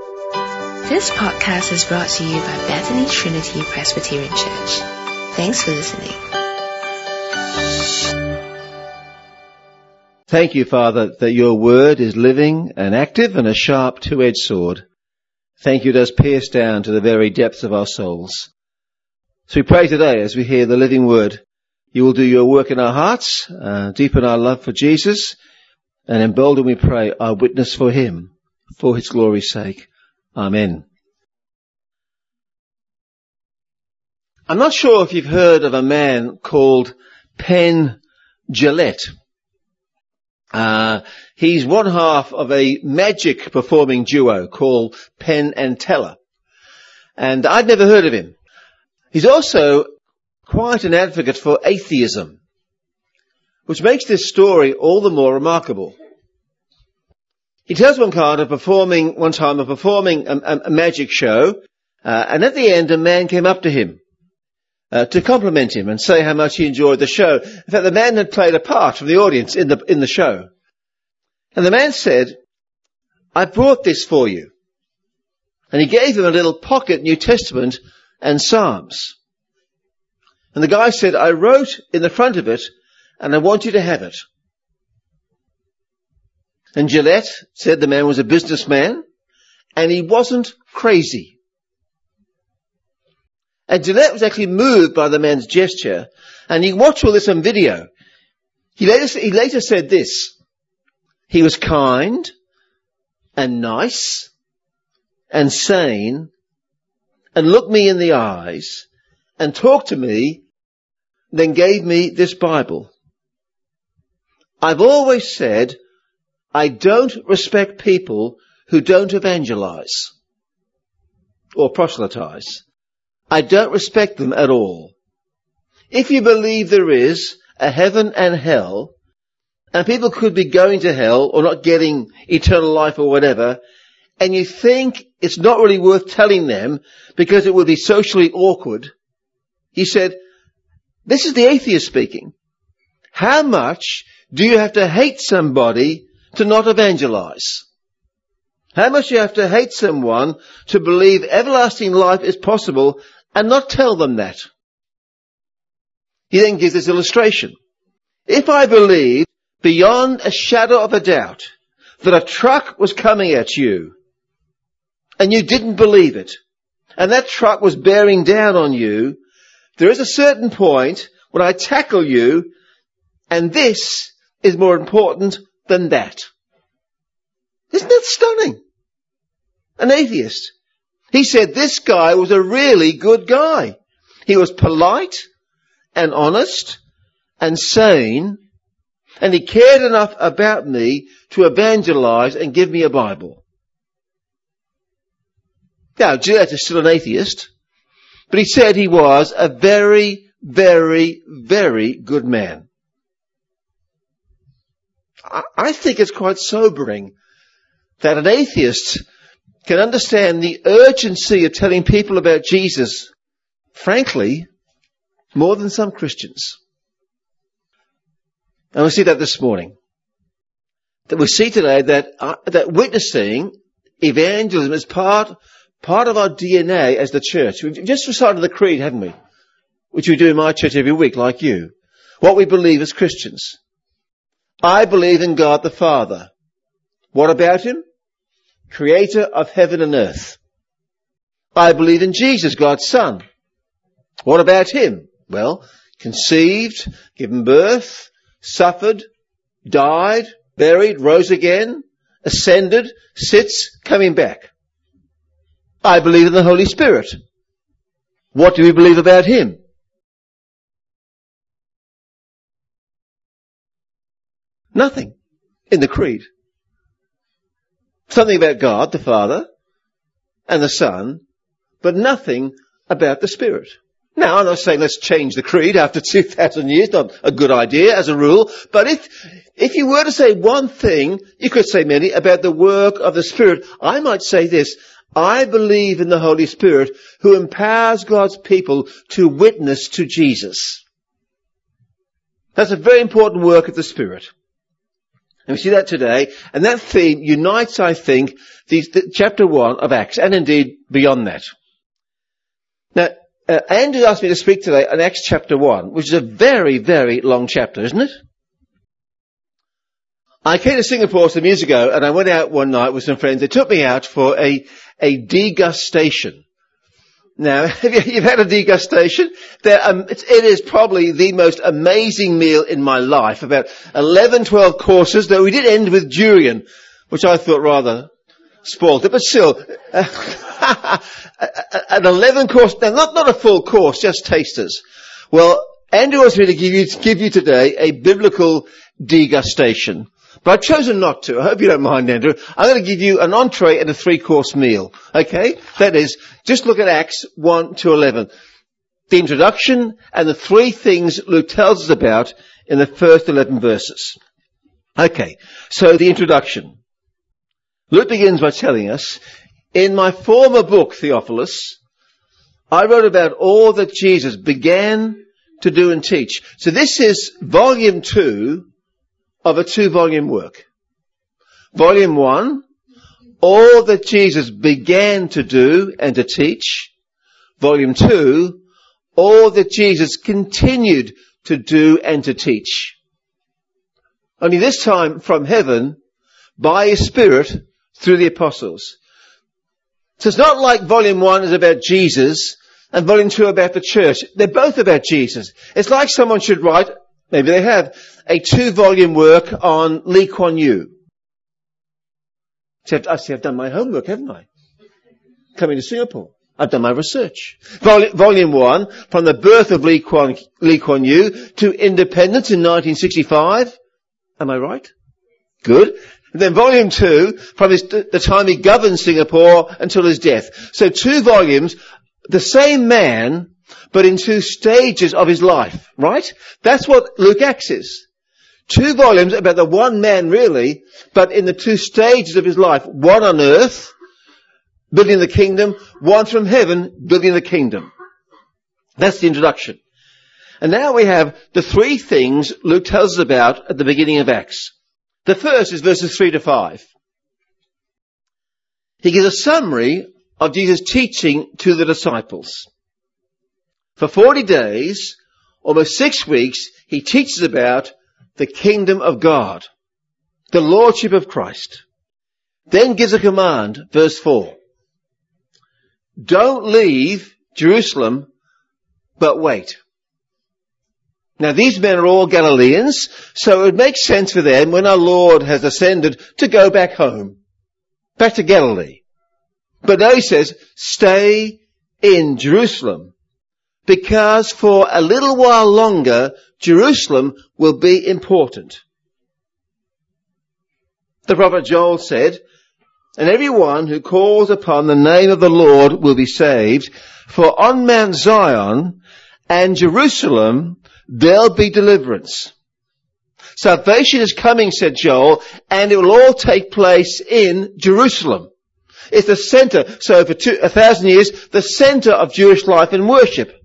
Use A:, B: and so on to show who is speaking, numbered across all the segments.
A: This podcast is brought to you by Bethany Trinity Presbyterian Church. Thanks for listening.
B: Thank you, Father, that your word is living and active and a sharp two-edged sword. Thank you it does pierce down to the very depths of our souls. So we pray today as we hear the living word, you will do your work in our hearts, uh, deepen our love for Jesus, and embolden, we pray, our witness for him, for his glory's sake. Amen. I'm not sure if you've heard of a man called Penn Jillette. Uh, he's one half of a magic performing duo called Penn and Teller. And I'd never heard of him. He's also quite an advocate for atheism, which makes this story all the more remarkable. He tells one performing, one time of performing a, a, a magic show, uh, and at the end a man came up to him uh, to compliment him and say how much he enjoyed the show. In fact, the man had played a part from the audience in the, in the show. And the man said, I brought this for you. And he gave him a little pocket New Testament and Psalms. And the guy said, I wrote in the front of it and I want you to have it. And Jillette said the man was a businessman and he wasn't crazy. And Jillette was actually moved by the man's gesture and he watched all this on video. He later, he later said this. He was kind and nice and sane and looked me in the eyes and talked to me, then gave me this Bible. I've always said I don't respect people who don't evangelize or proselytize. I don't respect them at all. If you believe there is a heaven and hell, and people could be going to hell or not getting eternal life or whatever, and you think it's not really worth telling them because it would be socially awkward, he said, this is the atheist speaking. How much do you have to hate somebody to not evangelize? How much you have to hate someone to believe everlasting life is possible and not tell them that? He then gives this illustration. If I believe beyond a shadow of a doubt that a truck was coming at you and you didn't believe it and that truck was bearing down on you, there is a certain point when I tackle you and this is more important than that. Isn't that stunning? An atheist. He said this guy was a really good guy. He was polite and honest and sane and he cared enough about me to evangelize and give me a Bible. Now, Jillette is still an atheist, but he said he was a very, very, very good man. I think it's quite sobering that an atheist can understand the urgency of telling people about Jesus, frankly, more than some Christians. And we see that this morning. That we see today that, uh, that witnessing evangelism is part, part of our DNA as the church. We've just recited the creed, haven't we? Which we do in my church every week, like you. What we believe as Christians. I believe in God the Father. What about Him? Creator of heaven and earth. I believe in Jesus, God's Son. What about Him? Well, conceived, given birth, suffered, died, buried, rose again, ascended, sits, coming back. I believe in the Holy Spirit. What do we believe about Him? Nothing in the creed. Something about God, the Father, and the Son, but nothing about the Spirit. Now, I'm not saying let's change the creed after 2,000 years, not a good idea as a rule, but if, if you were to say one thing, you could say many, about the work of the Spirit, I might say this, I believe in the Holy Spirit who empowers God's people to witness to Jesus. That's a very important work of the Spirit. And we see that today, and that theme unites, I think, the, the chapter one of Acts, and indeed beyond that. Now, uh, Andrew asked me to speak today on Acts chapter one, which is a very, very long chapter, isn't it? I came to Singapore some years ago, and I went out one night with some friends. They took me out for a a degustation. Now, you, you've had a degustation? Um, it is probably the most amazing meal in my life. About 11, 12 courses, though we did end with durian, which I thought rather spoiled it, but still, an 11 course, now not, not a full course, just tasters. Well, Andrew wants me to give you, give you today a biblical degustation. But I've chosen not to. I hope you don't mind, Andrew. I'm going to give you an entree and a three-course meal. Okay? That is, just look at Acts 1 to 11. The introduction and the three things Luke tells us about in the first 11 verses. Okay. So the introduction. Luke begins by telling us, in my former book, Theophilus, I wrote about all that Jesus began to do and teach. So this is volume two of a two volume work. Volume one, all that Jesus began to do and to teach. Volume two, all that Jesus continued to do and to teach. Only this time from heaven by his spirit through the apostles. So it's not like volume one is about Jesus and volume two about the church. They're both about Jesus. It's like someone should write maybe they have, a two volume work on Lee Kuan Yew. I see I've done my homework, haven't I? Coming to Singapore. I've done my research. Vol- volume one, from the birth of Lee Kuan, Lee Kuan Yew to independence in 1965. Am I right? Good. And then volume two, from his, the time he governed Singapore until his death. So two volumes, the same man but in two stages of his life, right? That's what Luke Acts is. Two volumes about the one man really, but in the two stages of his life. One on earth, building the kingdom, one from heaven, building the kingdom. That's the introduction. And now we have the three things Luke tells us about at the beginning of Acts. The first is verses 3 to 5. He gives a summary of Jesus' teaching to the disciples. For 40 days, almost six weeks, he teaches about the kingdom of God, the lordship of Christ. Then gives a command, verse 4. Don't leave Jerusalem, but wait. Now these men are all Galileans, so it makes sense for them when our Lord has ascended to go back home, back to Galilee. But now he says, stay in Jerusalem because for a little while longer, Jerusalem will be important. The prophet Joel said, and everyone who calls upon the name of the Lord will be saved, for on Mount Zion and Jerusalem there'll be deliverance. Salvation is coming, said Joel, and it will all take place in Jerusalem. It's the center, so for two, a thousand years, the center of Jewish life and worship.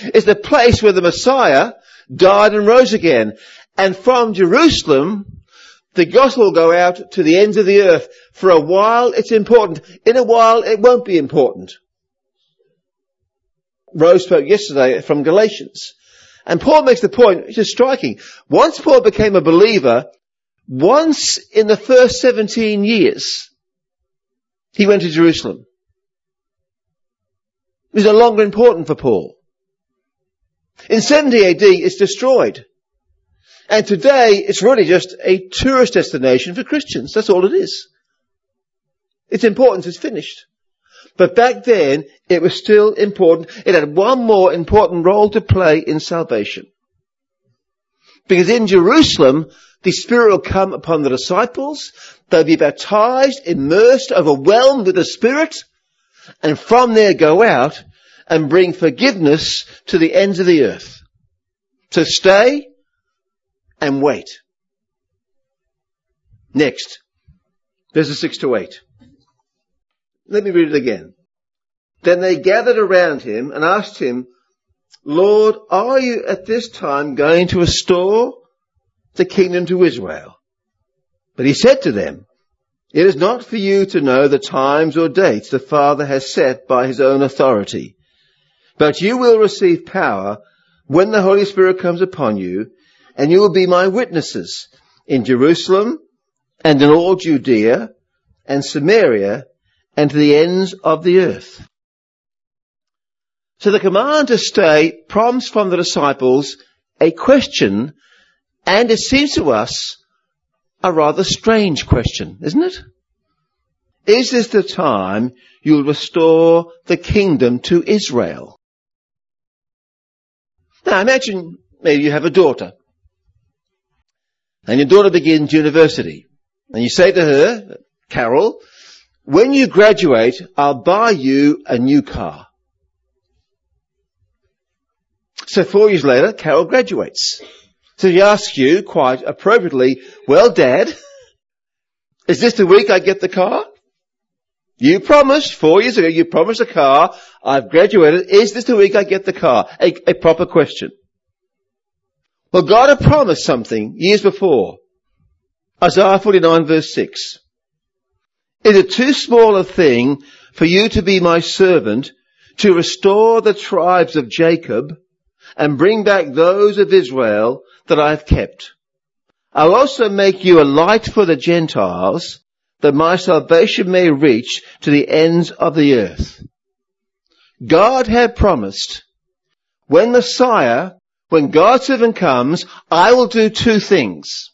B: It's the place where the Messiah died and rose again. And from Jerusalem, the gospel will go out to the ends of the earth. For a while it's important. In a while it won't be important. Rose spoke yesterday from Galatians. And Paul makes the point, which is striking. Once Paul became a believer, once in the first 17 years, he went to Jerusalem. It was no longer important for Paul. In 70 AD, it's destroyed. And today, it's really just a tourist destination for Christians. That's all it is. Its importance is finished. But back then, it was still important. It had one more important role to play in salvation. Because in Jerusalem, the Spirit will come upon the disciples. They'll be baptized, immersed, overwhelmed with the Spirit, and from there go out and bring forgiveness to the ends of the earth. So stay and wait. Next, verses 6 to 8. Let me read it again. Then they gathered around him and asked him, Lord, are you at this time going to restore the kingdom to Israel? But he said to them, It is not for you to know the times or dates the Father has set by his own authority. But you will receive power when the Holy Spirit comes upon you, and you will be my witnesses in Jerusalem and in all Judea and Samaria and to the ends of the earth. So the command to stay prompts from the disciples a question, and it seems to us a rather strange question, isn't it? Is this the time you'll restore the kingdom to Israel? Now imagine maybe you have a daughter. And your daughter begins university. And you say to her, Carol, when you graduate, I'll buy you a new car. So four years later, Carol graduates. So he asks you quite appropriately, well dad, is this the week I get the car? You promised, four years ago, you promised a car, I've graduated, is this the week I get the car? A, a proper question. Well, God had promised something years before. Isaiah 49 verse 6. Is it too small a thing for you to be my servant to restore the tribes of Jacob and bring back those of Israel that I have kept. I'll also make you a light for the Gentiles that my salvation may reach to the ends of the earth. God had promised when Messiah, when God's servant comes, I will do two things.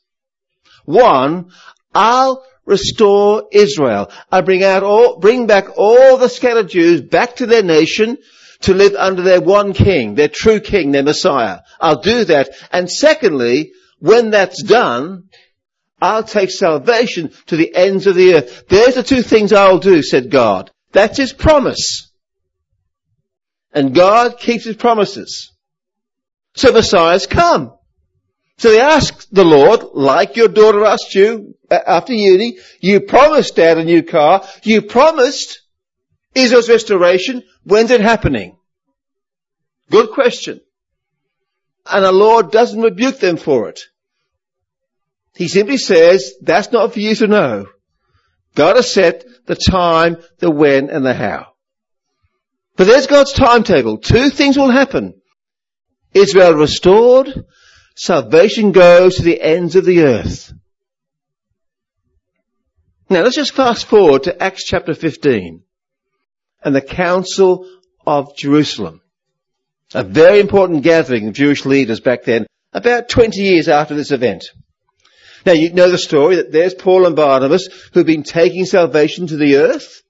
B: One, I'll restore Israel. I bring out all, bring back all the scattered Jews back to their nation to live under their one king, their true king, their Messiah. I'll do that. And secondly, when that's done, I'll take salvation to the ends of the earth. There's the two things I'll do, said God. That's his promise. And God keeps his promises. So Messiah's come. So they asked the Lord, like your daughter asked you uh, after uni, you promised dad a new car, you promised Israel's restoration, when's it happening? Good question. And the Lord doesn't rebuke them for it. He simply says, that's not for you to know. God has set the time, the when, and the how. But there's God's timetable. Two things will happen. Israel restored, salvation goes to the ends of the earth. Now let's just fast forward to Acts chapter 15 and the Council of Jerusalem. A very important gathering of Jewish leaders back then, about 20 years after this event. Now you know the story that there's Paul and Barnabas who've been taking salvation to the earth,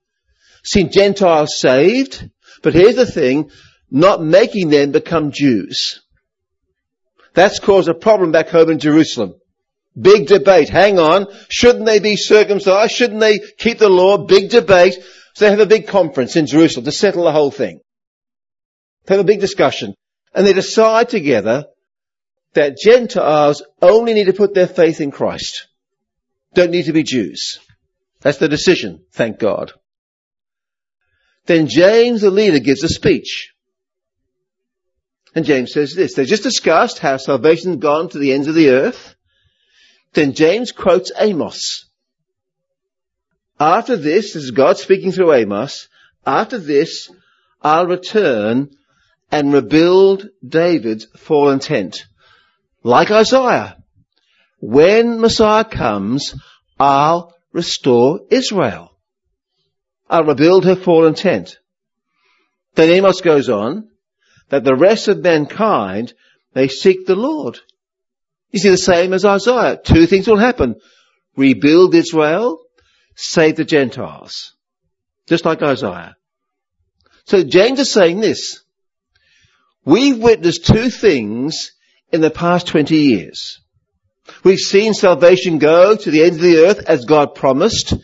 B: seen Gentiles saved, but here's the thing, not making them become Jews. That's caused a problem back home in Jerusalem. Big debate. Hang on. Shouldn't they be circumcised? Shouldn't they keep the law? Big debate. So they have a big conference in Jerusalem to settle the whole thing. They have a big discussion. And they decide together that Gentiles only need to put their faith in Christ. Don't need to be Jews. That's the decision, thank God. Then James, the leader, gives a speech. And James says this. They just discussed how salvation's gone to the ends of the earth. Then James quotes Amos. After this, this is God speaking through Amos, after this, I'll return and rebuild David's fallen tent. Like Isaiah. When Messiah comes, I'll restore Israel. I'll rebuild her fallen tent. Then Amos goes on, that the rest of mankind may seek the Lord. You see the same as Isaiah. Two things will happen. Rebuild Israel save the Gentiles. Just like Isaiah. So James is saying this. We've witnessed two things in the past 20 years. We've seen salvation go to the end of the earth as God promised,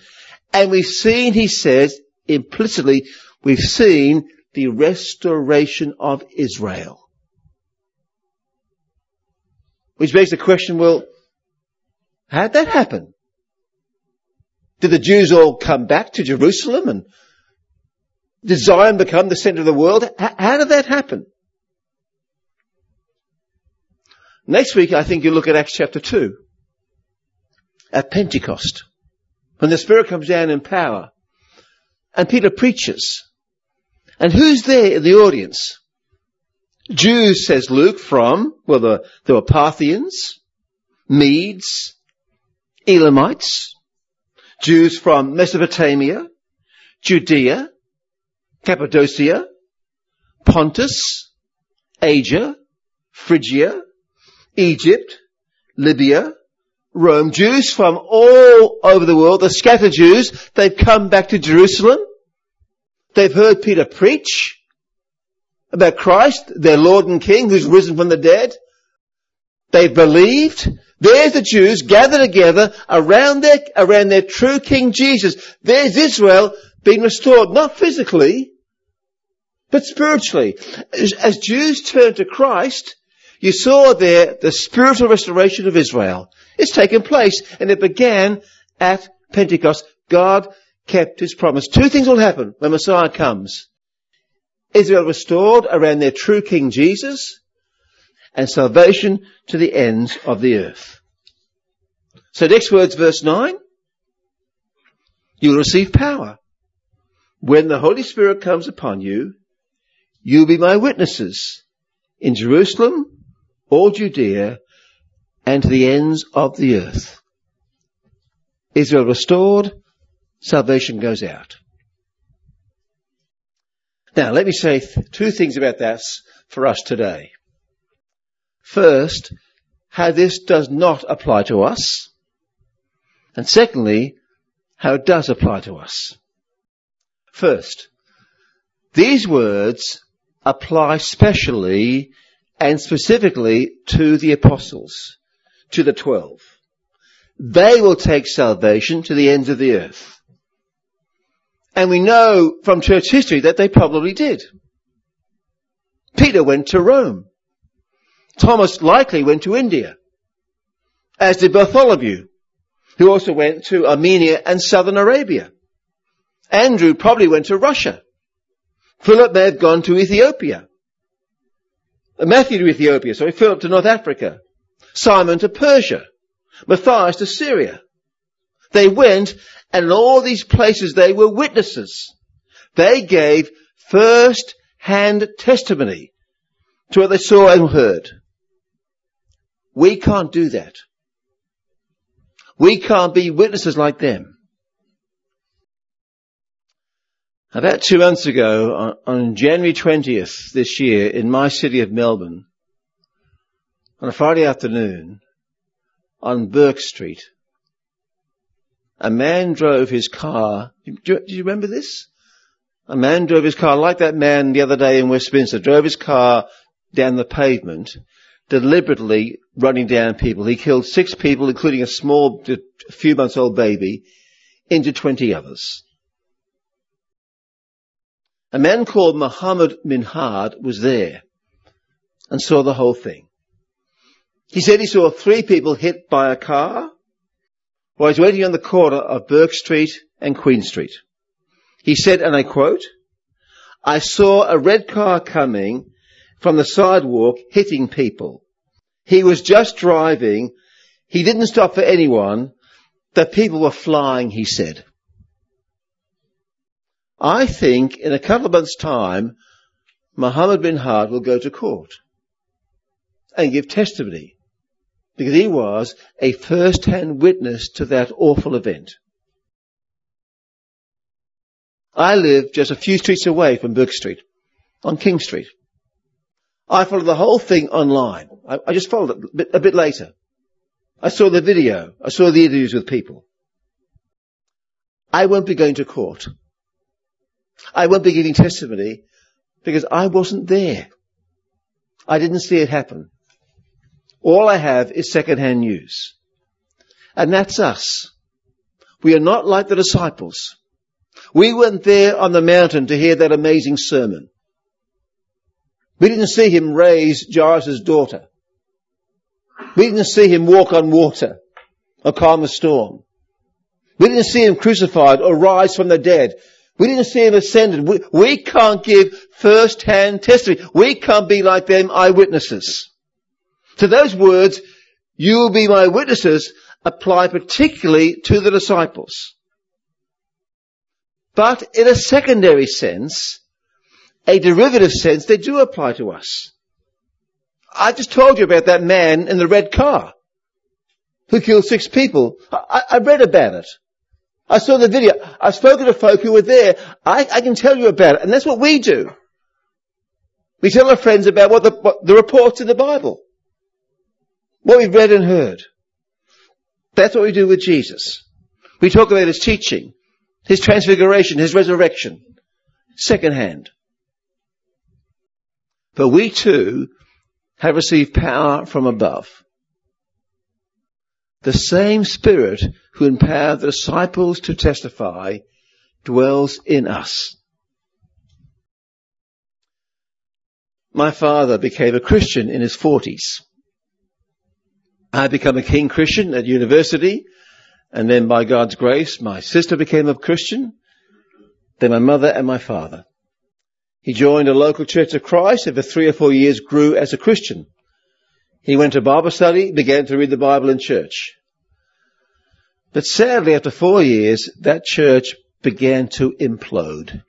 B: and we've seen, he says, implicitly, we've seen the restoration of Israel. Which begs the question, well, how'd that happen? Did the Jews all come back to Jerusalem and did Zion become the center of the world? How did that happen? Next week, I think you look at Acts chapter 2. at Pentecost. When the Spirit comes down in power. And Peter preaches. And who's there in the audience? Jews, says Luke, from, well, the, there were Parthians, Medes, Elamites, Jews from Mesopotamia, Judea, Cappadocia, Pontus, Asia, Phrygia, Egypt, Libya, Rome. Jews from all over the world, the scattered Jews, they've come back to Jerusalem. They've heard Peter preach about Christ, their Lord and King, who's risen from the dead. They've believed. There's the Jews gathered together around their, around their true King Jesus. There's Israel being restored, not physically, but spiritually. As, as Jews turn to Christ, you saw there the spiritual restoration of Israel. It's taken place and it began at Pentecost. God kept his promise. Two things will happen when Messiah comes. Israel restored around their true King Jesus and salvation to the ends of the earth. So next words, verse 9. You'll receive power. When the Holy Spirit comes upon you, you'll be my witnesses in Jerusalem, all Judea, and to the ends of the earth. Israel restored, salvation goes out. Now, let me say th- two things about that for us today. First, how this does not apply to us. And secondly, how it does apply to us. First, these words apply specially and specifically to the apostles, to the twelve. They will take salvation to the ends of the earth. And we know from church history that they probably did. Peter went to Rome. Thomas likely went to India. As did Bartholomew, who also went to Armenia and southern Arabia. Andrew probably went to Russia. Philip may have gone to Ethiopia. Matthew to Ethiopia, sorry, Philip to North Africa. Simon to Persia. Matthias to Syria. They went and in all these places they were witnesses. They gave first hand testimony to what they saw and heard. We can't do that. We can't be witnesses like them. About two months ago, on, January 20th this year, in my city of Melbourne, on a Friday afternoon, on Bourke Street, a man drove his car. Do you, do you remember this? A man drove his car like that man the other day in Westminster, drove his car down the pavement, deliberately running down people. He killed six people, including a small, a few months old baby, into 20 others. A man called Muhammad Minhad was there and saw the whole thing. He said he saw three people hit by a car while he was waiting on the corner of Bourke Street and Queen Street. He said, and I quote, I saw a red car coming from the sidewalk hitting people. He was just driving. He didn't stop for anyone. The people were flying, he said. I think in a couple of months time, Muhammad Minhad will go to court and give testimony because he was a first-hand witness to that awful event. I live just a few streets away from Bourke Street, on King Street. I followed the whole thing online. I, I just followed it a bit, a bit later. I saw the video. I saw the interviews with people. I won't be going to court. I won't be giving testimony because I wasn't there. I didn't see it happen. All I have is secondhand news. And that's us. We are not like the disciples. We weren't there on the mountain to hear that amazing sermon. We didn't see him raise Jairus' daughter. We didn't see him walk on water or calm a storm. We didn't see him crucified or rise from the dead. We didn't see him ascended. We, we can't give first-hand testimony. We can't be like them eyewitnesses. To those words, you will be my witnesses, apply particularly to the disciples. But in a secondary sense, a derivative sense, they do apply to us. I just told you about that man in the red car who killed six people. I, I read about it. I saw the video. I've spoken to folk who were there. I, I, can tell you about it. And that's what we do. We tell our friends about what the, what the reports in the Bible. What we've read and heard. That's what we do with Jesus. We talk about his teaching, his transfiguration, his resurrection, second hand. But we too have received power from above. The same Spirit who empowered the disciples to testify dwells in us. My father became a Christian in his forties. I became a King Christian at university, and then by God's grace, my sister became a Christian, then my mother and my father. He joined a local church of Christ and for three or four years grew as a Christian. He went to Bible study, began to read the Bible in church. But sadly, after four years, that church began to implode.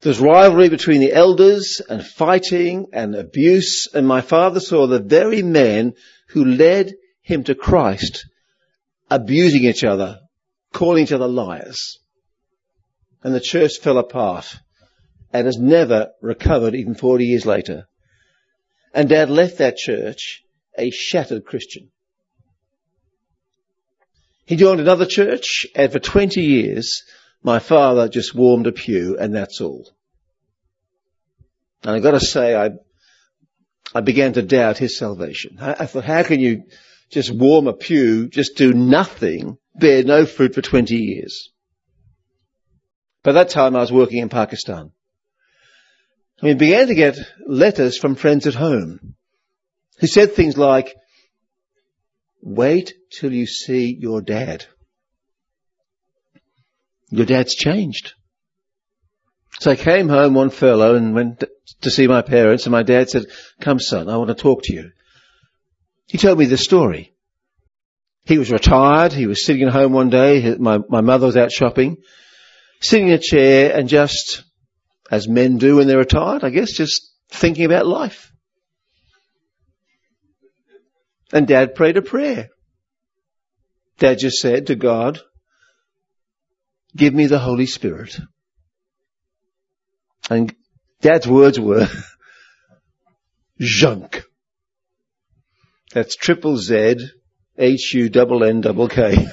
B: There was rivalry between the elders and fighting and abuse, and my father saw the very men who led him to Christ abusing each other, calling each other liars. And the church fell apart and has never recovered even 40 years later. And dad left that church a shattered Christian. He joined another church and for 20 years my father just warmed a pew and that's all. And I gotta say I, I began to doubt his salvation. I, I thought, how can you just warm a pew, just do nothing, bear no fruit for 20 years? By that time I was working in Pakistan. We began to get letters from friends at home who said things like, wait till you see your dad. Your dad's changed. So I came home one furlough and went to see my parents and my dad said, come son, I want to talk to you. He told me the story. He was retired. He was sitting at home one day. My, my mother was out shopping, sitting in a chair and just as men do when they're retired, I guess, just thinking about life. And dad prayed a prayer. Dad just said to God, give me the Holy Spirit. And dad's words were, junk. That's triple Z, H-U double N double K.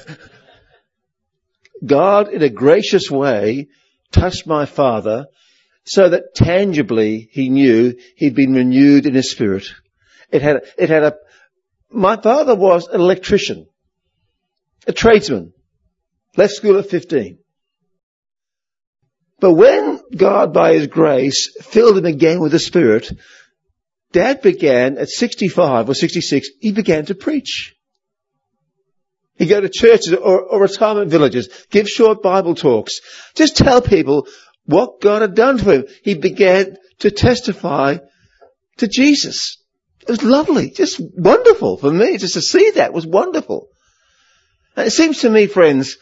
B: God in a gracious way touched my father so that tangibly he knew he'd been renewed in his spirit. It had, it had a, my father was an electrician, a tradesman, left school at 15. But when God, by His grace, filled him again with the Spirit, Dad began at 65 or 66, he began to preach. He'd go to churches or, or retirement villages, give short Bible talks, just tell people what God had done for him. He began to testify to Jesus. It was lovely, just wonderful for me just to see that was wonderful. And it seems to me, friends,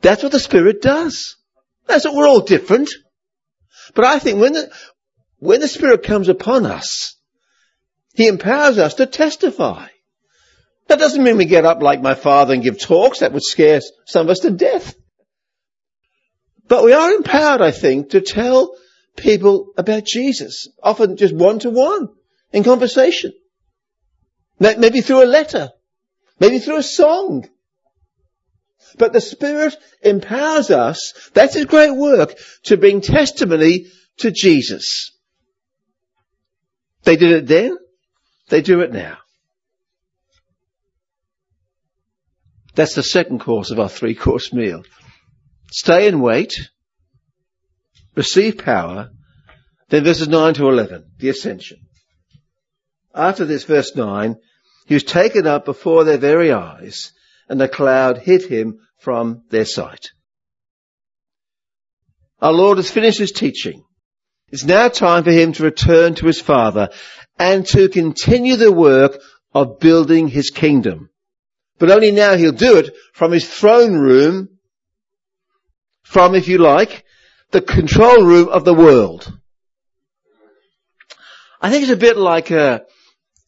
B: that's what the Spirit does. That's what we're all different. But I think when the, when the Spirit comes upon us, He empowers us to testify. That doesn't mean we get up like my father and give talks. That would scare some of us to death. But we are empowered, I think, to tell people about Jesus, often just one to one in conversation. Maybe through a letter, maybe through a song. But the Spirit empowers us, that's great work, to bring testimony to Jesus. They did it then, they do it now. That's the second course of our three course meal. Stay and wait. Receive power. Then verses 9 to 11, the ascension. After this, verse 9, he was taken up before their very eyes, and a cloud hid him from their sight. Our Lord has finished his teaching. It's now time for him to return to his Father and to continue the work of building his kingdom. But only now he'll do it from his throne room, from, if you like, the control room of the world. I think it's a bit like a,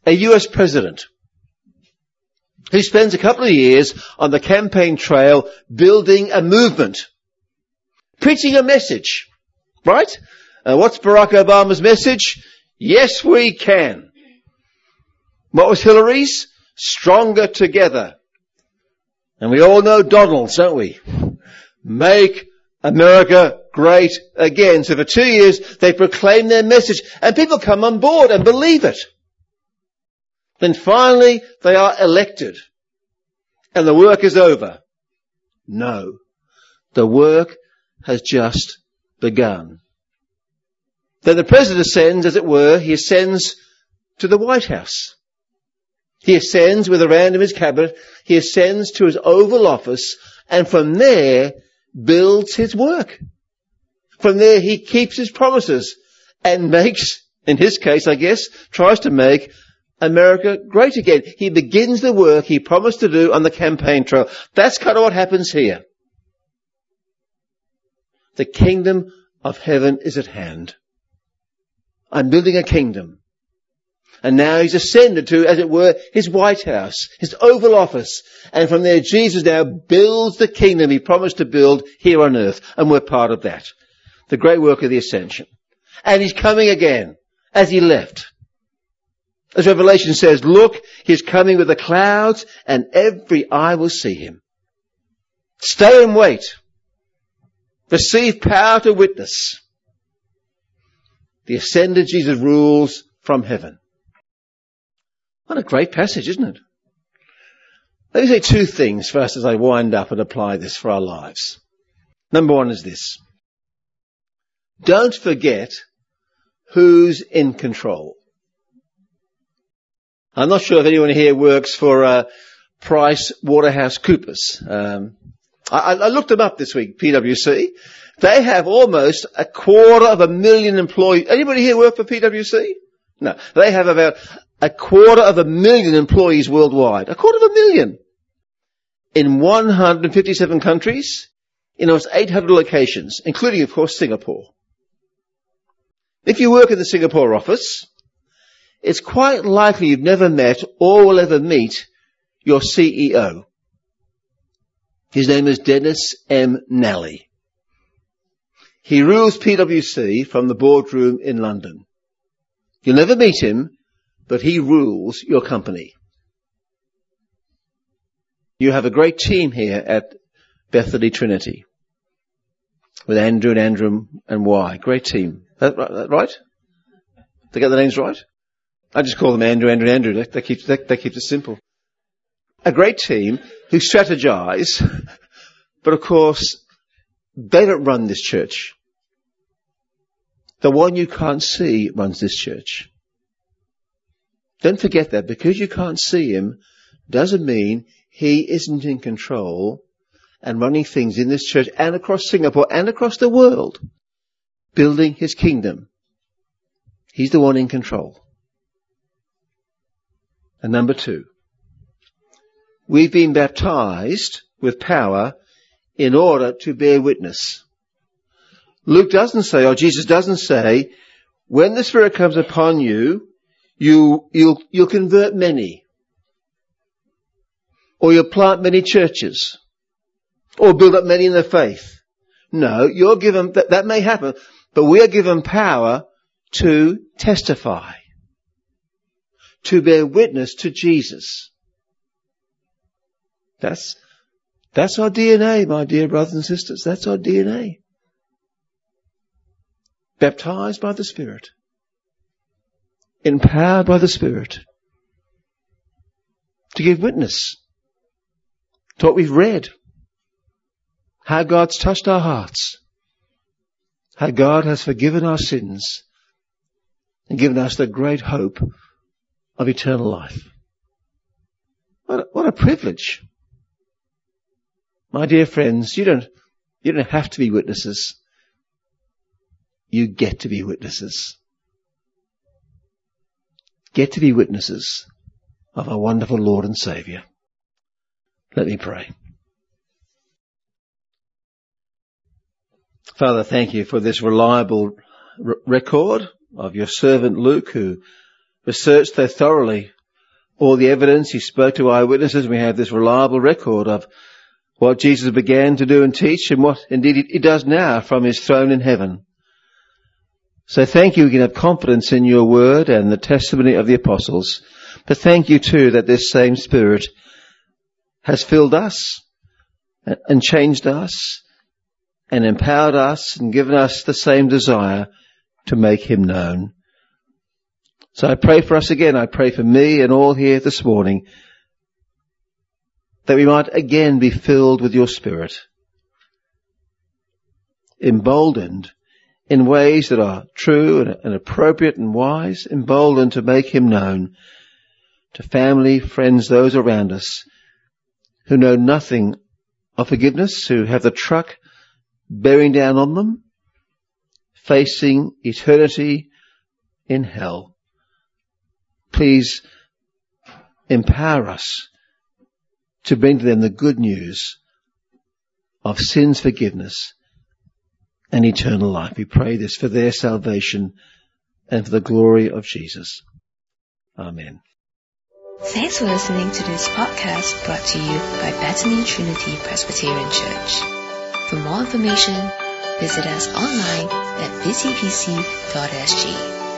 B: a US president who spends a couple of years on the campaign trail building a movement, preaching a message, right? Uh, what's Barack Obama's message? Yes, we can. What was Hillary's? Stronger together. And we all know Donald's, don't we? Make America great again. So for two years, they proclaim their message and people come on board and believe it. Then finally, they are elected and the work is over. No. The work has just begun. Then the president ascends, as it were, he ascends to the White House. He ascends with a round of his cabinet, he ascends to his Oval Office, and from there builds his work. From there he keeps his promises and makes, in his case I guess, tries to make America great again. He begins the work he promised to do on the campaign trail. That's kind of what happens here. The kingdom of heaven is at hand. I'm building a kingdom. And now he's ascended to, as it were, his White House, his Oval Office. And from there Jesus now builds the kingdom he promised to build here on earth. And we're part of that. The great work of the ascension. And he's coming again, as he left. As Revelation says, look, he's coming with the clouds and every eye will see him. Stay and wait. Receive power to witness. The ascended Jesus rules from heaven. What a great passage, isn't it? Let me say two things first as I wind up and apply this for our lives. Number one is this. Don't forget who's in control. I'm not sure if anyone here works for uh, Price Waterhouse Coopers. Um, I, I, looked them up this week, PwC. They have almost a quarter of a million employees. Anybody here work for PwC? No. They have about a quarter of a million employees worldwide. A quarter of a million. In 157 countries, in almost 800 locations, including, of course, Singapore. If you work in the Singapore office, it's quite likely you've never met or will ever meet your CEO. His name is Dennis M. Nally. He rules PwC from the boardroom in London. You'll never meet him, but he rules your company. You have a great team here at Bethany Trinity with Andrew and Andrew and Y. Great team. That, that right? They get the names right? I just call them Andrew, Andrew, Andrew. That, that keeps that, that keeps it simple. A great team who strategize, but of course, they don't run this church. The one you can't see runs this church. Don't forget that because you can't see him doesn't mean he isn't in control and running things in this church and across Singapore and across the world, building his kingdom. He's the one in control. And number two, we've been baptized with power in order to bear witness. Luke doesn't say, or Jesus doesn't say, when the Spirit comes upon you, you, you'll, you'll convert many. Or you'll plant many churches. Or build up many in the faith. No, you're given, that, that may happen, but we are given power to testify to bear witness to Jesus. That's, that's our DNA, my dear brothers and sisters. That's our DNA. Baptized by the Spirit. Empowered by the Spirit. To give witness to what we've read. How God's touched our hearts. How God has forgiven our sins and given us the great hope of eternal life. What a, what a privilege. My dear friends, you don't, you don't have to be witnesses. You get to be witnesses. Get to be witnesses. of our wonderful Lord and Saviour. Let me pray. Father, thank you for this reliable r- record of your servant Luke who researched so thoroughly all the evidence. He spoke to eyewitnesses. We have this reliable record of what Jesus began to do and teach and what indeed he does now from his throne in heaven. So thank you. We can have confidence in your word and the testimony of the apostles. But thank you too that this same spirit has filled us and changed us and empowered us and given us the same desire to make him known. So I pray for us again. I pray for me and all here this morning that we might again be filled with your spirit, emboldened in ways that are true and, appropriate and wise, emboldened to make him known to family, friends, those around us who know nothing of forgiveness, who have the truck bearing down on them, facing eternity in hell. Please empower us to bring to them the good news of sins forgiveness and eternal life. We pray this for their salvation and for the glory of Jesus. Amen.
A: Thanks for listening to this podcast brought to you by Bethany Trinity Presbyterian Church. For more information, visit us online at busypc.sg.